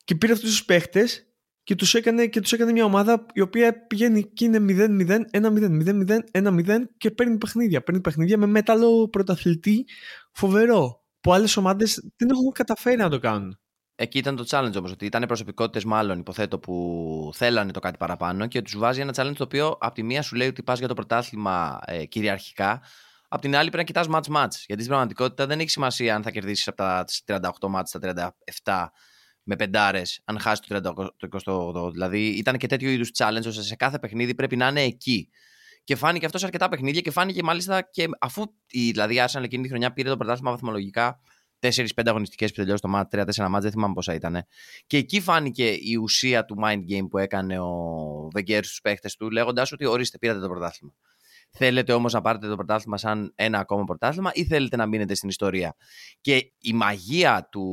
Και πήρε αυτούς τους παίχτες και τους έκανε, και τους έκανε μια ομάδα η οποία πηγαίνει και είναι 0-0, 1-0, 0-0, 1-0 και παίρνει παιχνίδια. Παίρνει παιχνίδια με μέταλλο πρωταθλητή φοβερό. Που άλλες ομάδες δεν έχουν καταφέρει να το κάνουν. Εκεί ήταν το challenge όμως, ότι ήταν προσωπικότητες μάλλον υποθέτω που θέλανε το κάτι παραπάνω και τους βάζει ένα challenge το οποίο από τη μία σου λέει ότι πας για το πρωτάθλημα ε, κυριαρχικά, Απ' την άλλη πρέπει να κοιτάς match-match. Γιατί στην πραγματικότητα δεν έχει σημασία αν θα κερδίσεις από τα 38 μάτς στα 37 με πεντάρες, αν χάσεις το 38. Δηλαδή ήταν και τέτοιο είδους challenge, ώστε σε κάθε παιχνίδι πρέπει να είναι εκεί. Και φάνηκε αυτό σε αρκετά παιχνίδια και φάνηκε μάλιστα και αφού η δηλαδή Arsenal εκείνη τη χρονιά πήρε το πρωτάθλημα βαθμολογικά 4-5 αγωνιστικές που τελειώσει το μάτς, 3-4 μάτς, δεν θυμάμαι πόσα ήταν. Και εκεί φάνηκε η ουσία του mind game που έκανε ο Βεγγέρ στους παίχτε του, λέγοντας ότι ορίστε, πήρατε το πρωτάθλημα. Θέλετε όμως να πάρετε το πρωτάθλημα σαν ένα ακόμα πρωτάθλημα ή θέλετε να μείνετε στην ιστορία; Και η μαγεία του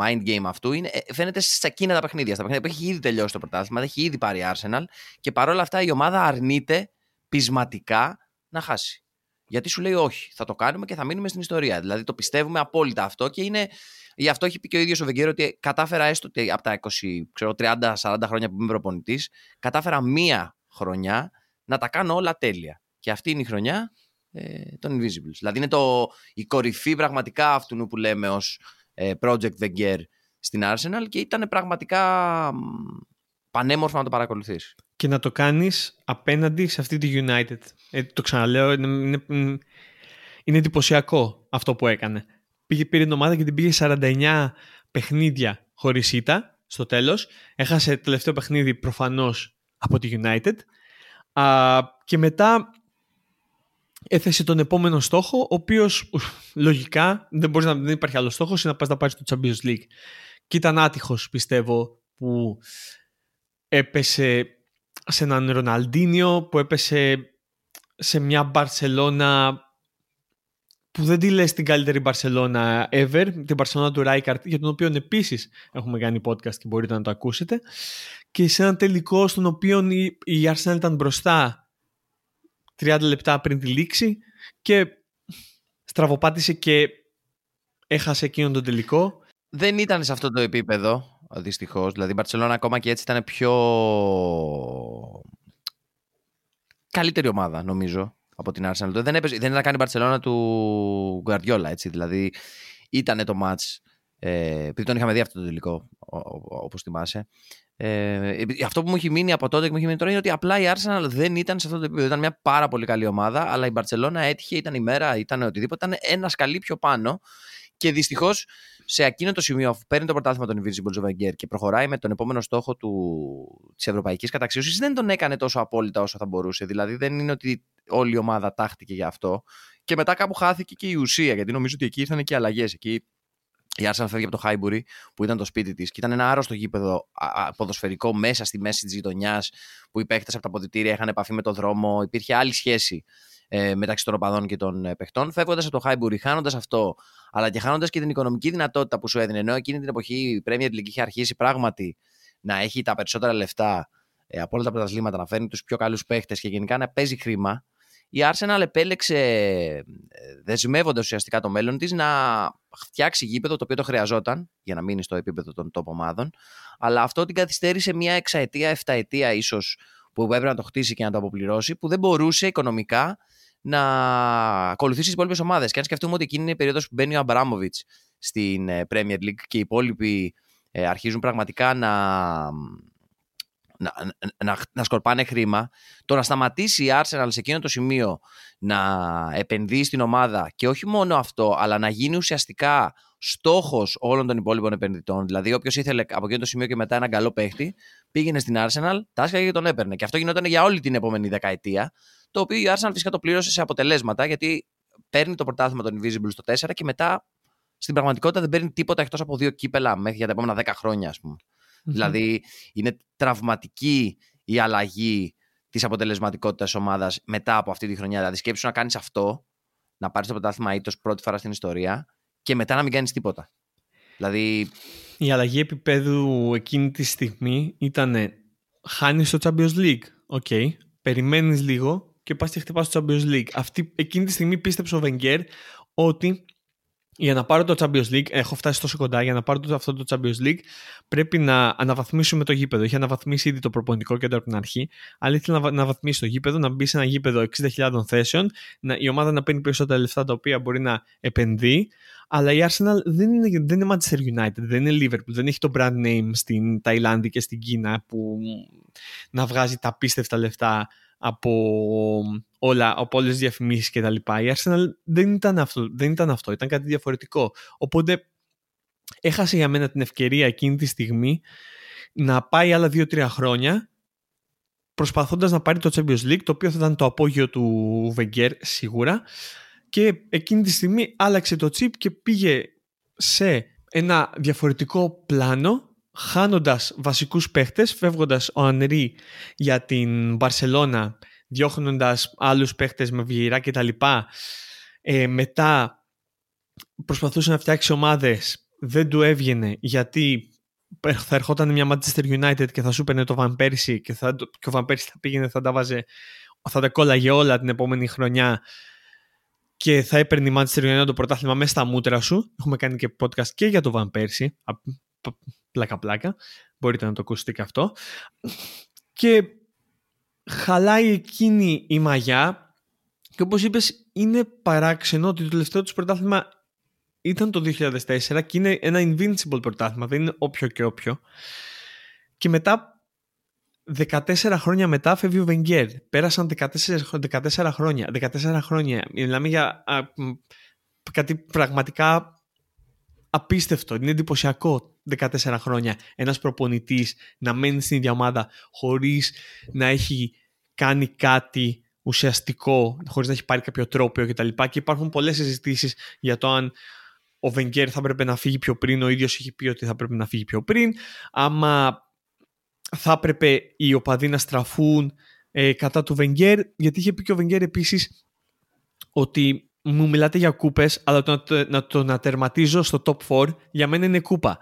mind game αυτού είναι, ε, φαίνεται σε εκείνα τα παιχνίδια. Στα παιχνίδια που έχει ήδη τελειώσει το πρωτάθλημα, έχει ήδη πάρει Arsenal και παρόλα αυτά η ομάδα αρνείται πεισματικά να χάσει. Γιατί σου λέει όχι, θα το κάνουμε και θα μείνουμε στην ιστορία. Δηλαδή το πιστεύουμε απόλυτα αυτό και είναι. Γι' αυτό έχει πει και ο ίδιος ο Βεγγέρο ότι κατάφερα έστω ότι από τα 20, 30-40 χρόνια που είμαι προπονητής, κατάφερα μία χρονιά να τα κάνω όλα τέλεια. Και αυτή είναι η χρονιά ε, των Invisibles. Δηλαδή είναι το, η κορυφή πραγματικά αυτού που λέμε ως ε, Project The Gear στην Arsenal και ήταν πραγματικά πανέμορφο να το παρακολουθείς. Και να το κάνεις απέναντι σε αυτή τη United. Ε, το ξαναλέω, είναι, είναι, είναι εντυπωσιακό αυτό που έκανε. Πήγε, πήρε την ομάδα και την πήγε 49 παιχνίδια χωρίς ήττα στο τέλος. Έχασε τελευταίο παιχνίδι προφανώς από τη United. Α, και μετά έθεσε τον επόμενο στόχο, ο οποίος λογικά δεν, μπορείς να, δεν υπάρχει άλλος στόχος, είναι να πας να πάρεις το Champions League. Και ήταν άτυχος, πιστεύω, που έπεσε σε έναν Ροναλντίνιο, που έπεσε σε μια Μπαρσελόνα που δεν τη λες την καλύτερη Μπαρσελόνα ever, την Μπαρσελόνα του Ράικαρτ, για τον οποίο επίσης έχουμε κάνει podcast και μπορείτε να το ακούσετε, και σε έναν τελικό στον οποίο η, η Arsenal ήταν μπροστά 30 λεπτά πριν τη λήξη και στραβοπάτησε και έχασε εκείνον τον τελικό. Δεν ήταν σε αυτό το επίπεδο, δυστυχώς. Δηλαδή η Μπαρσελόνα ακόμα και έτσι ήταν πιο καλύτερη ομάδα, νομίζω, από την Arsenal. Δεν, έπαιζε, δεν ήταν καν η Μπαρσελόνα του Γκουαρδιόλα, έτσι. Δηλαδή ήταν το match. Ε, επειδή τον είχαμε δει αυτό το τελικό, όπως θυμάσαι. Ε, αυτό που μου έχει μείνει από τότε και μου έχει μείνει τώρα είναι ότι απλά η Arsenal δεν ήταν σε αυτό το επίπεδο. Ήταν μια πάρα πολύ καλή ομάδα, αλλά η Barcelona έτυχε, ήταν η μέρα, ήταν οτιδήποτε. Ήταν ένα σκαλί πιο πάνω. Και δυστυχώς σε εκείνο το σημείο, αφού παίρνει το πρωτάθλημα τον Invincible Wenger και προχωράει με τον επόμενο στόχο της ευρωπαϊκής καταξίωσης, δεν τον έκανε τόσο απόλυτα όσο θα μπορούσε. Δηλαδή, δεν είναι ότι όλη η ομάδα τάχτηκε για αυτό. Και μετά κάπου χάθηκε και η ουσία, γιατί νομίζω ότι εκεί ήρθαν και αλλαγές. Εκεί η Arsenal φεύγει από το Χάιμπουρι που ήταν το σπίτι της και ήταν ένα άρρωστο γήπεδο ποδοσφαιρικό μέσα στη μέση της γειτονιάς που οι παίχτε από τα ποδητήρια είχαν επαφή με το δρόμο. Υπήρχε άλλη σχέση ε, μεταξύ των οπαδών και των ε, παιχτών. Φεύγοντας από το Χάιμπουρι, χάνοντας αυτό, αλλά και χάνοντας και την οικονομική δυνατότητα που σου έδινε, ενώ εκείνη την εποχή η Premier League είχε αρχίσει πράγματι να έχει τα περισσότερα λεφτά ε, από όλα τα πρωταθλήματα, να φέρνει τους πιο καλούς παίχτε και γενικά να παίζει χρήμα η Arsenal επέλεξε, ε, δεσμεύοντας ουσιαστικά το μέλλον της, να φτιάξει γήπεδο το οποίο το χρειαζόταν για να μείνει στο επίπεδο των top ομάδων. Αλλά αυτό την καθυστέρησε μια εξαετία, εφταετία ίσως που έπρεπε να το χτίσει και να το αποπληρώσει, που δεν μπορούσε οικονομικά να ακολουθήσει τις υπόλοιπες ομάδες. Και αν σκεφτούμε ότι εκείνη είναι η περίοδος που μπαίνει ο Αμπράμοβιτ στην ε, Premier League και οι υπόλοιποι ε, αρχίζουν πραγματικά να να, να, να σκορπάνε χρήμα, το να σταματήσει η Arsenal σε εκείνο το σημείο να επενδύει στην ομάδα και όχι μόνο αυτό, αλλά να γίνει ουσιαστικά στόχος όλων των υπόλοιπων επενδυτών. Δηλαδή, όποιος ήθελε από εκείνο το σημείο και μετά έναν καλό παίχτη, πήγαινε στην Arsenal, τάσκαγε και τον έπαιρνε. Και αυτό γινόταν για όλη την επόμενη δεκαετία. Το οποίο η Arsenal φυσικά το πλήρωσε σε αποτελέσματα, γιατί παίρνει το πρωτάθλημα των Invincibles στο 4 και μετά στην πραγματικότητα δεν παίρνει τίποτα εκτός από δύο κύπελα μέχρι για τα επόμενα 10 χρόνια, ας πούμε. Δηλαδή είναι τραυματική η αλλαγή της αποτελεσματικότητας της ομάδας μετά από αυτή τη χρονιά. Δηλαδή, σκέψου να κάνεις αυτό, να πάρεις το πρωτάθλημα αήττητο πρώτη φορά στην ιστορία και μετά να μην κάνεις τίποτα. Δηλαδή. Η αλλαγή επίπεδου εκείνη τη στιγμή ήταν χάνεις το Champions League. OK. Okay. Περιμένεις λίγο και πας και χτυπάς το Champions League. Αυτή, εκείνη τη στιγμή πίστεψε ο Βενγκέρ ότι για να πάρω το Champions League, έχω φτάσει τόσο κοντά, για να πάρω το, αυτό το Champions League πρέπει να αναβαθμίσουμε το γήπεδο. Είχε αναβαθμίσει ήδη το προπονητικό κέντρο από την αρχή, αλλά ήθελε να αναβαθμίσει το γήπεδο, να μπει σε ένα γήπεδο 60.000 θέσεων, να, η ομάδα να παίρνει περισσότερα λεφτά τα οποία μπορεί να επενδύει. Αλλά η Arsenal δεν είναι, δεν είναι Manchester United, δεν είναι Liverpool, δεν έχει το brand name στην Ταϊλάνδη και στην Κίνα που να βγάζει τα πίστευτα λεφτά από, όλα, από όλες τις διαφημίσεις και τα λοιπά. Η Arsenal δεν ήταν, αυτό, δεν ήταν αυτό, ήταν κάτι διαφορετικό. Οπότε έχασε για μένα την ευκαιρία εκείνη τη στιγμή να πάει άλλα δύο-τρία χρόνια προσπαθώντας να πάρει το Champions League, το οποίο θα ήταν το απόγειο του Wenger σίγουρα και εκείνη τη στιγμή άλλαξε το chip και πήγε σε ένα διαφορετικό πλάνο χάνοντας βασικούς παίχτες, φεύγοντας ο Ανρί για την Μπαρσελώνα, διώχνοντας άλλους παίχτες με βιερά και τα λοιπά. Ε, μετά προσπαθούσε να φτιάξει ομάδες, δεν του έβγαινε γιατί θα ερχόταν μια Manchester United και θα σου έπαιρνε το Van Persie και, θα, και ο Van Persie θα πήγαινε, θα τα βάζε, θα τα κόλλαγε όλα την επόμενη χρονιά και θα έπαιρνε η Manchester United το πρωτάθλημα μέσα στα μούτρα σου. Έχουμε κάνει και podcast και για το Van Persie πλάκα-πλάκα. Μπορείτε να το ακούσετε και αυτό. Και χαλάει εκείνη η μαγιά και όπως είπες είναι παράξενο ότι το τελευταίο τους πρωτάθλημα ήταν το 2004 και είναι ένα invincible πρωτάθλημα, δεν είναι όποιο και όποιο. Και μετά 14 χρόνια μετά φεύγει ο Βενγκέρ. Πέρασαν 14, 14 χρόνια. 14 χρόνια. Μιλάμε για α, κάτι πραγματικά απίστευτο, είναι εντυπωσιακό 14 χρόνια ένας προπονητής να μένει στην ίδια ομάδα χωρίς να έχει κάνει κάτι ουσιαστικό, χωρίς να έχει πάρει κάποιο τρόπο κτλ. Και, και υπάρχουν πολλές συζητήσεις για το αν ο Βενγκέρ θα πρέπει να φύγει πιο πριν, ο ίδιος έχει πει ότι θα πρέπει να φύγει πιο πριν, άμα θα έπρεπε οι οπαδοί να στραφούν ε, κατά του Βενγκέρ, γιατί είχε πει και ο Βενγκέρ επίσης ότι μου μιλάτε για κούπες, αλλά το, να, το να τερματίζω στο top 4 για μένα είναι κούπα.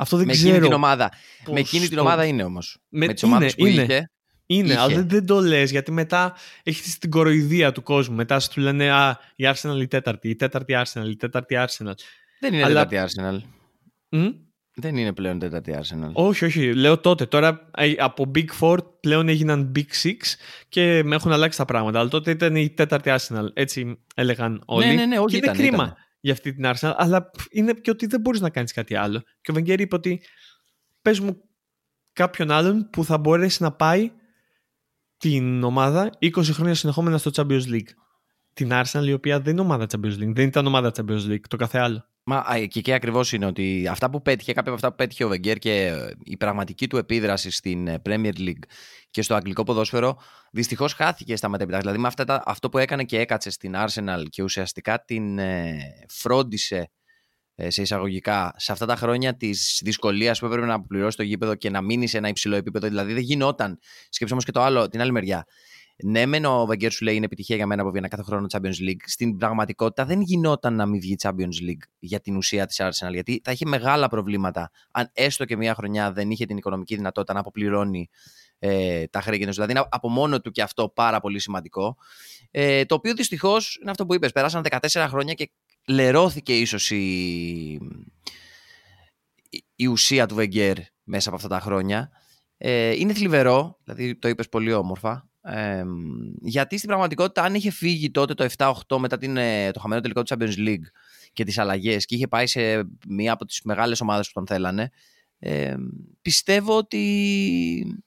Αυτό δεν με ξέρω. Εκείνη την ομάδα. Με εκείνη την ομάδα είναι όμως. Με, με τις ομάδες που είναι. είχε. Είναι, αλλά δεν, δεν το λες γιατί μετά έχεις την κοροϊδία του κόσμου. Μετά σου λένε Α, η Arsenal η τέταρτη, η τέταρτη Arsenal, η τέταρτη Arsenal. Δεν είναι αλλά... τέταρτη Arsenal. Mm? Δεν είναι πλέον τέταρτη Arsenal. Όχι, όχι. Λέω τότε. Τώρα ε, από Big Four πλέον έγιναν Big Six και με έχουν αλλάξει τα πράγματα. Αλλά τότε ήταν η τέταρτη Arsenal. Έτσι έλεγαν όλοι. Ναι, ναι, ναι. Όχι, και είναι κρίμα για αυτή την Arsenal. Αλλά είναι και ότι δεν μπορείς να κάνεις κάτι άλλο. Και ο Βενγκέρ είπε ότι πες μου κάποιον άλλον που θα μπορέσει να πάει την ομάδα 20 χρόνια συνεχόμενα στο Champions League. Την Arsenal η οποία δεν είναι ομάδα Champions League. Δεν ήταν ομάδα Champions League. Το κάθε άλλο. Μα και εκεί ακριβώς είναι ότι αυτά που πέτυχε, κάποια από αυτά που πέτυχε ο Βεγγέρ και ε, η πραγματική του επίδραση στην ε, Premier League και στο αγγλικό ποδόσφαιρο, δυστυχώς χάθηκε στα μετέπειτα. Δηλαδή με αυτά αυτό που έκανε και έκατσε στην Arsenal και ουσιαστικά την ε, φρόντισε σε εισαγωγικά σε αυτά τα χρόνια της δυσκολίας που έπρεπε να αποπληρώσει το γήπεδο και να μείνει σε ένα υψηλό επίπεδο. Δηλαδή δεν γινόταν. Σκέψτε όμως και το άλλο, την άλλη μεριά. Ναι, μεν ο Βαγγέρ σου λέει είναι επιτυχία για μένα που βγαίνει κάθε χρόνο Champions League. Στην πραγματικότητα δεν γινόταν να μην βγει Champions League για την ουσία της Arsenal. Γιατί θα είχε μεγάλα προβλήματα αν έστω και μία χρονιά δεν είχε την οικονομική δυνατότητα να αποπληρώνει ε, τα χρέη Δηλαδή είναι από μόνο του και αυτό πάρα πολύ σημαντικό. Ε, το οποίο δυστυχώς είναι αυτό που είπες. Πέρασαν 14 χρόνια και λερώθηκε ίσως η, η ουσία του Βεγγέρ μέσα από αυτά τα χρόνια. Ε, είναι θλιβερό, δηλαδή το είπες πολύ όμορφα, ε, γιατί στην πραγματικότητα, αν είχε φύγει τότε το 7-8 μετά την, ε, το χαμένο τελικό του Champions League και τις αλλαγές και είχε πάει σε μία από τις μεγάλες ομάδες που τον θέλανε, ε, πιστεύω ότι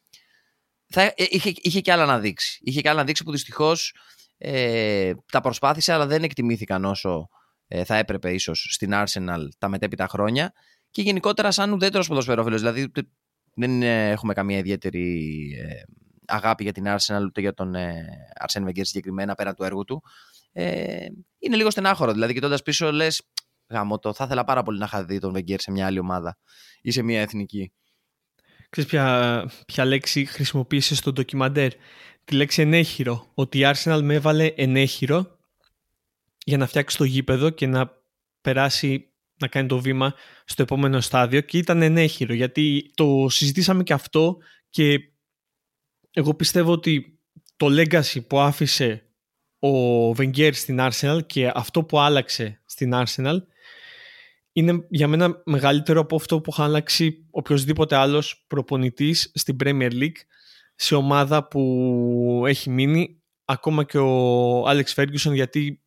θα, ε, είχε, είχε και άλλα να δείξει. Είχε και άλλα να δείξει που δυστυχώς ε, τα προσπάθησε, αλλά δεν εκτιμήθηκαν όσο ε, θα έπρεπε ίσως στην Arsenal τα μετέπειτα χρόνια. Και γενικότερα, σαν ουδέτερος ποδοσφαιρόφιλος, δηλαδή δεν έχουμε καμία ιδιαίτερη αγάπη για την Arsenal ούτε για τον ε, Arsene Wenger συγκεκριμένα πέρα του έργου του. Ε, είναι λίγο στενάχωρο. Δηλαδή, κοιτώντας πίσω, λες, γάμο το, θα ήθελα πάρα πολύ να είχα δει τον Wenger σε μια άλλη ομάδα ή σε μια εθνική. Ξέρεις ποια, ποια λέξη χρησιμοποίησες στο ντοκιμαντέρ; Τη λέξη ενέχειρο. Ότι η Arsenal με έβαλε ενέχειρο για να φτιάξει το γήπεδο και να περάσει να κάνει το βήμα στο επόμενο στάδιο και ήταν ενέχειρο γιατί το συζητήσαμε και αυτό και εγώ πιστεύω ότι το legacy που άφησε ο Wenger στην Arsenal και αυτό που άλλαξε στην Arsenal είναι για μένα μεγαλύτερο από αυτό που θα άλλαξει οποιοδήποτε άλλος προπονητής στην Premier League σε ομάδα που έχει μείνει ακόμα και ο Alex Ferguson γιατί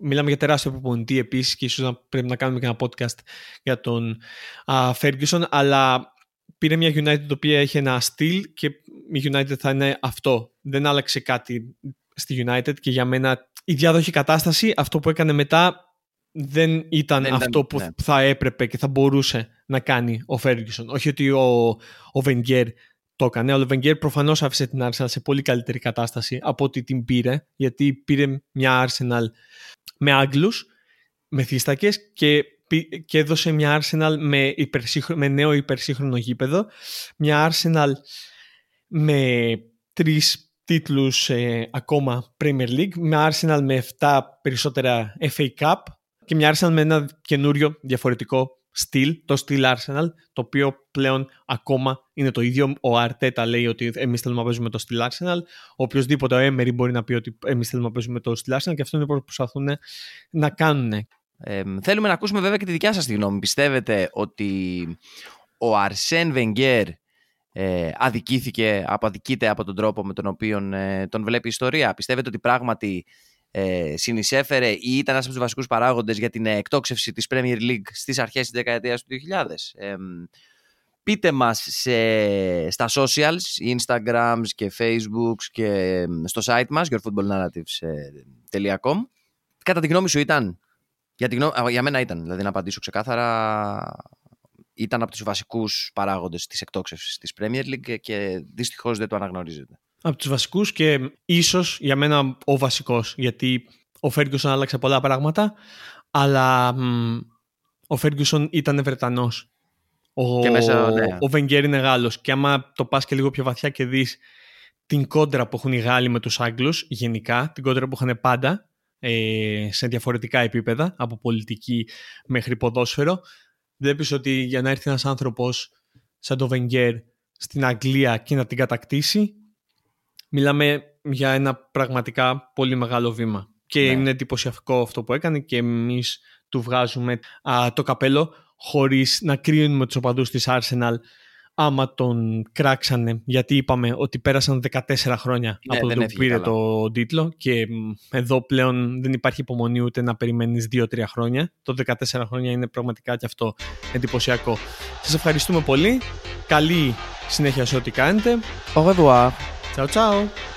μιλάμε για τεράστιο προπονητή επίσης και ίσως να πρέπει να κάνουμε και ένα podcast για τον uh, Ferguson αλλά πήρε μια United το οποία έχει ένα στυλ και η United θα είναι αυτό. Δεν άλλαξε κάτι στη United και για μένα η διάδοχη κατάσταση, αυτό που έκανε μετά δεν ήταν αυτό που ναι. θα έπρεπε και θα μπορούσε να κάνει ο Ferguson. Όχι ότι ο, ο Wenger το έκανε, αλλά ο Wenger προφανώς άφησε την Arsenal σε πολύ καλύτερη κατάσταση από ότι την πήρε, γιατί πήρε μια Arsenal με Άγγλους, με θύστακες και και έδωσε μια Arsenal με, με νέο υπερσύγχρονο γήπεδο, μια Arsenal με τρεις τίτλους ε, ακόμα Premier League, μια Arsenal με 7 περισσότερα FA Cup και μια Arsenal με ένα καινούριο διαφορετικό στυλ, το στυλ Arsenal, το οποίο πλέον ακόμα είναι το ίδιο. Ο Αρτέτα λέει ότι εμείς θέλουμε να παίζουμε το στυλ Arsenal. Οποιοδήποτε ο Emery μπορεί να πει ότι εμείς θέλουμε να παίζουμε το στυλ Arsenal και αυτό είναι που προσπαθούν να κάνουν. Ε, θέλουμε να ακούσουμε βέβαια και τη δικιά σας τη γνώμη. Πιστεύετε ότι ο Αρσέν Βενγκέρ ε, αδικήθηκε, αποδικείται από τον τρόπο με τον οποίο ε, τον βλέπει η ιστορία; Πιστεύετε ότι πράγματι ε, συνεισέφερε ή ήταν ένας από τους βασικούς παράγοντες για την εκτόξευση της Premier League στις αρχές της δεκαετίας του 2000. Ε, πείτε μας σε, στα socials, Instagrams και Facebooks και στο site μας, yourfootballnarratives.com. Κατά τη γνώμη σου ήταν για, την, για μένα ήταν, δηλαδή να απαντήσω ξεκάθαρα, ήταν από τους βασικούς παράγοντες της εκτόξευσης της Premier League και δυστυχώς δεν το αναγνωρίζεται. Από τους βασικούς και ίσως για μένα ο βασικός, γιατί ο Ferguson άλλαξε πολλά πράγματα, αλλά μ, ο Ferguson ήταν Βρετανός. Ο, και μέσα, ναι. ο Wenger είναι Γάλλος και άμα το πας και λίγο πιο βαθιά και δεις την κόντρα που έχουν οι Γάλλοι με τους Άγγλους γενικά, την κόντρα που είχαν πάντα ε, σε διαφορετικά επίπεδα, από πολιτική μέχρι ποδόσφαιρο. Βλέπεις ότι για να έρθει ένας άνθρωπος σαν το Βενγκέρ στην Αγγλία και να την κατακτήσει, μιλάμε για ένα πραγματικά πολύ μεγάλο βήμα. Και ναι. είναι εντυπωσιακό αυτό που έκανε και εμείς του βγάζουμε το καπέλο χωρίς να κρίνουμε τους οπαδούς της Arsenal άμα τον κράξανε, γιατί είπαμε ότι πέρασαν 14 χρόνια ναι, από το που πήρε το τίτλο και εδώ πλέον δεν υπάρχει υπομονή ούτε να περιμένεις 2-3 χρόνια. Το 14 χρόνια είναι πραγματικά και αυτό εντυπωσιακό. Σας ευχαριστούμε πολύ. Καλή συνέχεια σε ό,τι κάνετε. Au revoir. Ciao, ciao.